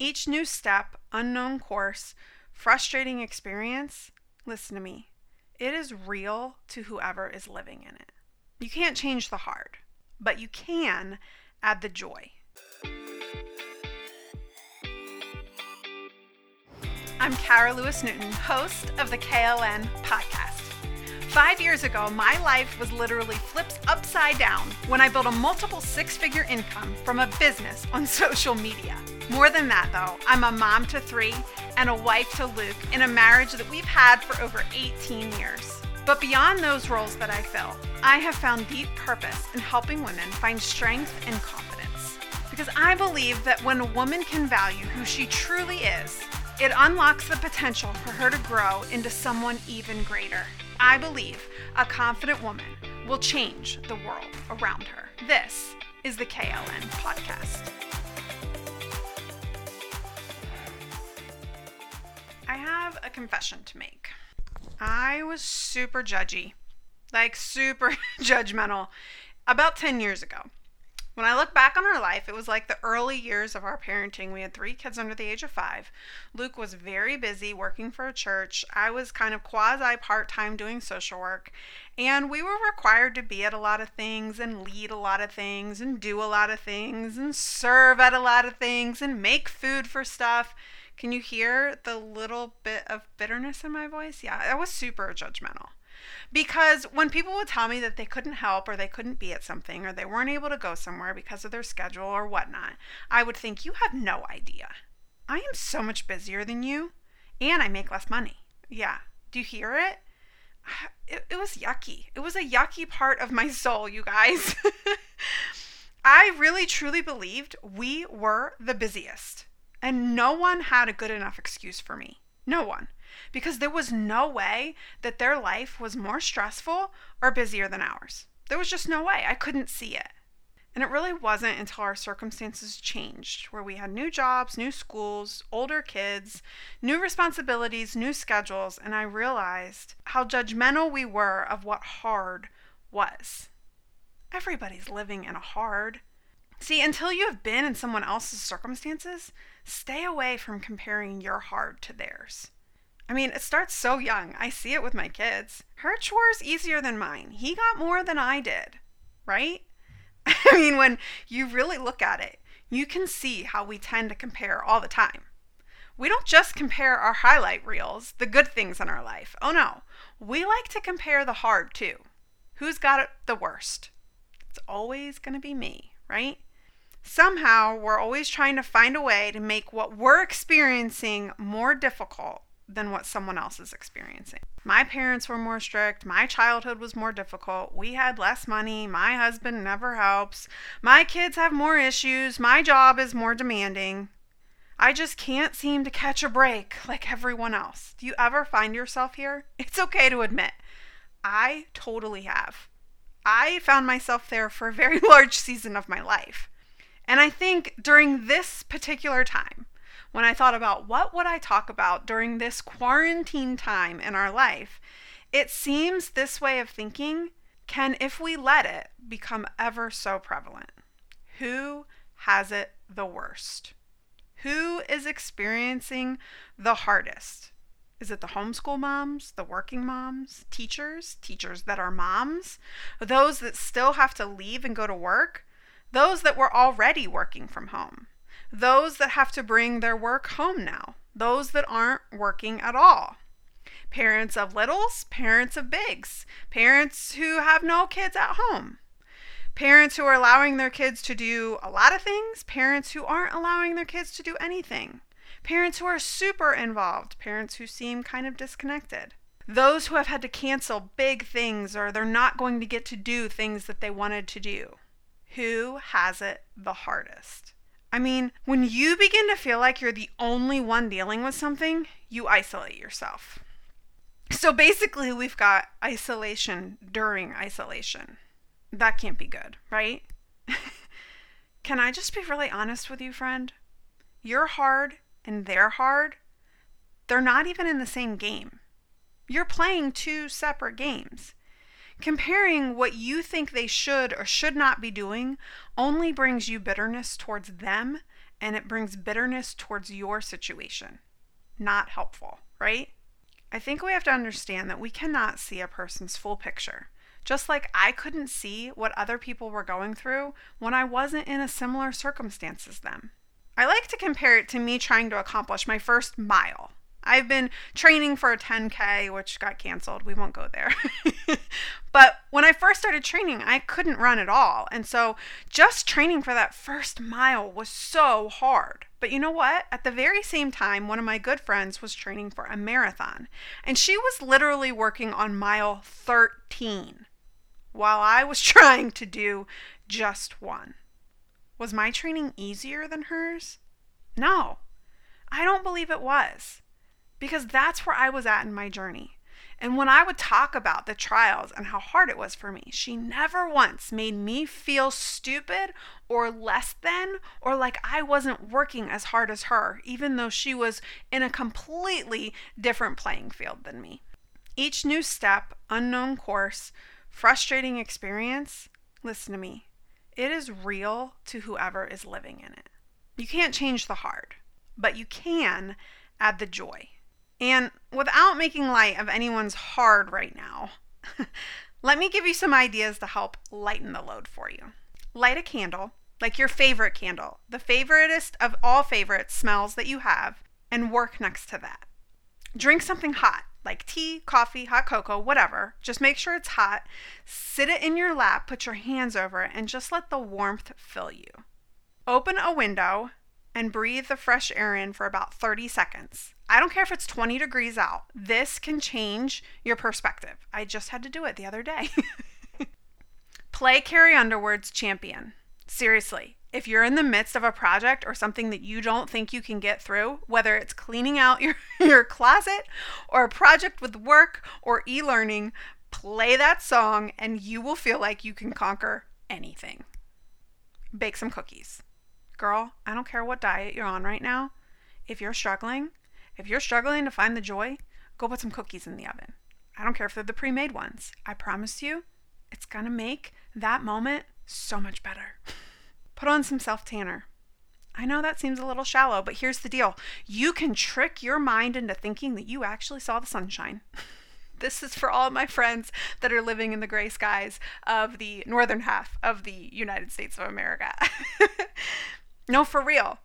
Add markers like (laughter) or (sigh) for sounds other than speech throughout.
Each new step, unknown course, frustrating experience, listen to me, it is real to whoever is living in it. You can't change the hard, but you can add the joy. I'm Kara Lewis Newton, host of the KLN podcast. Five years ago, my life was literally flipped upside down when I built a multiple six figure income from a business on (laughs) social media. More than that, though, I'm a mom to three and a wife to Luke in a marriage that we've had for over 18 years. But beyond those roles that I fill, I have found deep purpose in helping women find strength and confidence. Because I believe that when a woman can value who she truly is, it unlocks the potential for her to grow into someone even greater. I believe a confident woman will change the world around her. This is the KLN podcast. A confession to make. I was super judgy, like super (laughs) judgmental, about 10 years ago. When I look back on our life, it was like the early years of our parenting. We had three kids under the age of five. Luke was very busy working for a church. I was kind of quasi part time doing social work. And we were required to be at a lot of things and lead a lot of things and do a lot of things and serve at a lot of things and make food for stuff. Can you hear the little bit of bitterness in my voice? Yeah, I was super judgmental. Because when people would tell me that they couldn't help or they couldn't be at something or they weren't able to go somewhere because of their schedule or whatnot, I would think, you have no idea. I am so much busier than you and I make less money. Yeah. Do you hear it? (sighs) It, it was yucky. It was a yucky part of my (laughs) soul, you guys. (laughs) I really truly believed we were the busiest, and no one had a good enough excuse for me. No one because there was no way that their life was more stressful or busier than ours. There was just no way. I couldn't see it. And it really wasn't until our circumstances changed, where we had new jobs, new schools, older kids, new responsibilities, new schedules, and I realized how judgmental we were of what hard was. Everybody's living in a hard. See, until you have been in someone else's circumstances, stay away from comparing your hard to theirs. I mean, it starts so young. I see it with my kids. Her chore's easier than mine. He got more than I did, right? (laughs) I mean, when you really look at it, you can see how we tend to compare all the time. We don't just compare our highlight reels, the good things in our life. Oh no, we like to compare the hard too. Who's got it the worst? It's always going to be me, right? Somehow, we're always trying to find a way to make what we're experiencing more difficult than what someone else is experiencing. My parents were more strict. My childhood was more difficult. We had less money. My husband never helps. My kids have more issues. My job is more demanding. I just can't seem to catch a break like everyone else. Do you ever find yourself here? (laughs) It's okay to admit. I totally have. I found myself there for a very (laughs) large season of my life. And I think during this particular time, when I thought about what would I talk about during this quarantine time in our life, it seems this way of thinking can, if we let it, become ever so prevalent. Who has it the worst? Who is experiencing the hardest? Is it the homeschool moms, the working moms, teachers, teachers that are moms, those that still have to leave and go to work, those that were already working from home? those that have to bring their work home now, those that aren't working at all. Parents of littles, parents of bigs, parents who have no kids at home, parents who are allowing their kids to do a lot of things, parents who aren't allowing their kids to do anything, parents who are super involved, parents who seem kind of disconnected. Those who have had to cancel big things or they're not going to get to do things that they wanted to do. Who has it the hardest? I mean, when you begin to feel like you're the only one dealing with something, you isolate yourself. So basically, we've got isolation during isolation. That can't be good, right? (laughs) Can I just be really honest with you, friend? You're hard and they're hard. They're not even in the same game. You're playing two separate games. Comparing what you think they should or should not be doing only brings you bitterness towards them and it brings bitterness towards your situation. Not helpful, right? I think we have to understand that we cannot see a person's full picture. Just like I couldn't see what other people were going through when I wasn't in a similar circumstance as them. I like to compare it to me trying to accomplish my first mile. I've been training for a 10K, which got canceled. We won't go there. (laughs) but when I first started training, I couldn't run at all. And so just training for that first mile was so hard. But you know what? At the very same time, one of my good friends was training for a marathon. And she was literally working on mile 13 while I was (laughs) trying to do just one. Was my training easier than hers? No, I don't believe it was because that's where I was at in my journey. And when I would talk about the trials and how hard it was for me, she never once made me feel stupid or less than or like I wasn't working as hard as her, even though she was in a completely different playing field than me. Each new step, unknown course, frustrating experience, listen to me, it is real to whoever is living in it. You can't change the hard, but you can add the joy. And without making light of anyone's hard right now, (laughs) let me give you some ideas to help lighten the load for you. Light a candle, like your favorite candle, the favoriteest of all favorite smells that you have, and work next to that. Drink something hot, like tea, coffee, hot cocoa, whatever. Just make sure it's hot. Sit it in your lap, put your hands over it, and just let the warmth fill you. Open a window and breathe the fresh air in for about 30 seconds. I don't care if it's 20 degrees out. This can change your perspective. I just had to do it the other day. (laughs) Play Carrie Underwood's champion. Seriously, if you're in the midst of a project or something that you don't think you can get through, whether it's cleaning out (laughs) your, your closet or a project with work or e learning, play that song and you will feel like you can conquer anything. Bake some cookies. Girl, I don't care what diet you're on right now. If you're struggling, if you're struggling to find the joy, go put some cookies in the oven. I don't care if they're the pre made ones. I promise you, it's gonna make that moment so much better. Put on some self tanner. I know that seems a little shallow, but here's the deal you can trick your mind into thinking that you actually saw the sunshine. (laughs) this is for all my friends that are living in the gray skies of the northern half of the United States of America. (laughs) no, for real.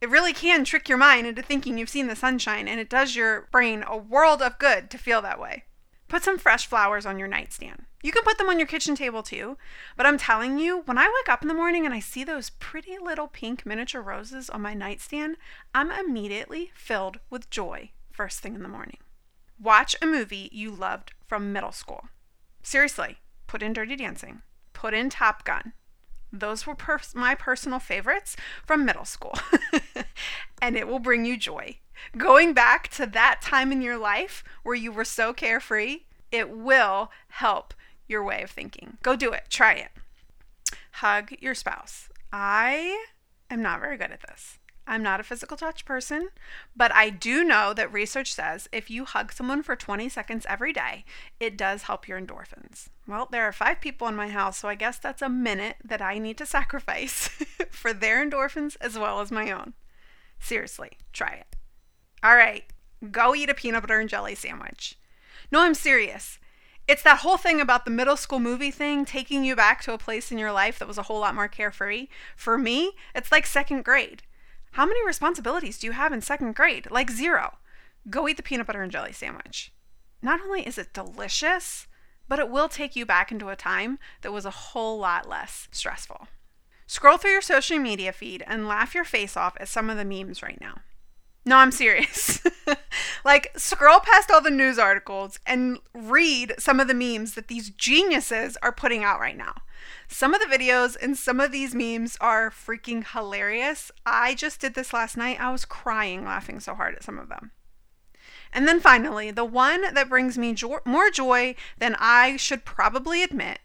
It really can trick your mind into thinking you've seen the sunshine, and it does your brain a world of good to feel that way. Put some fresh flowers on your nightstand. You can put them on your kitchen table too, but I'm telling you, when I wake up in the morning and I see those pretty little pink miniature roses on my nightstand, I'm immediately filled with joy first thing in the morning. Watch a movie you loved from middle school. Seriously, put in Dirty Dancing, put in Top Gun, those were pers- my personal favorites from middle school. (laughs) and it will bring you joy. Going back to that time in your life where you were so carefree, it will help your way of thinking. Go do it. Try it. Hug your spouse. I am not very good at this. I'm not a physical touch person, but I do know that research says if you hug someone for 20 seconds every day, it does help your endorphins. Well, there are five people in my house, so I guess that's a minute that I need to (laughs) sacrifice for their endorphins as well as my own. Seriously, try it. All right, go eat a peanut butter and jelly sandwich. No, I'm serious. It's that whole thing about the middle school movie thing taking you back to a place in your life that was a whole lot more carefree. For me, it's like second grade. How many responsibilities do you have in second grade? Like zero. Go eat the peanut butter and jelly sandwich. Not only is it delicious, but it will take you back into a time that was a whole lot less stressful. Scroll through your social media feed and laugh your face off at some of the memes right now. No, I'm serious. (laughs) like, scroll past all the news articles and read some of the memes that these geniuses are putting out right now. Some of the videos and some of these memes are freaking hilarious. I just did this last night. I was crying laughing so hard at some of them. And then finally, the one that brings me jo- more joy than I should probably admit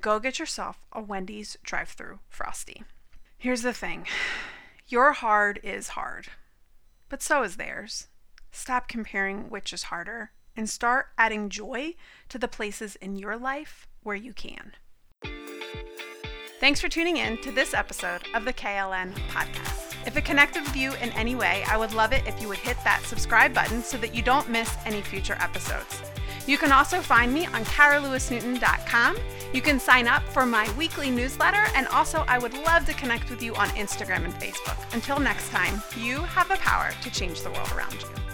go get yourself a Wendy's drive through Frosty. Here's the thing your hard is hard, but so is theirs. Stop comparing which is harder and start adding joy to the places in your life where you can. Thanks for tuning in to this episode of the KLN podcast. If it connected with you in any way, I would love it if you would hit that subscribe button so that you don't miss any future episodes. You can also find me on caralewisnewton.com. You can sign up for my weekly newsletter, and also I would love to connect with you on Instagram and Facebook. Until next time, you have the power to change the world around you.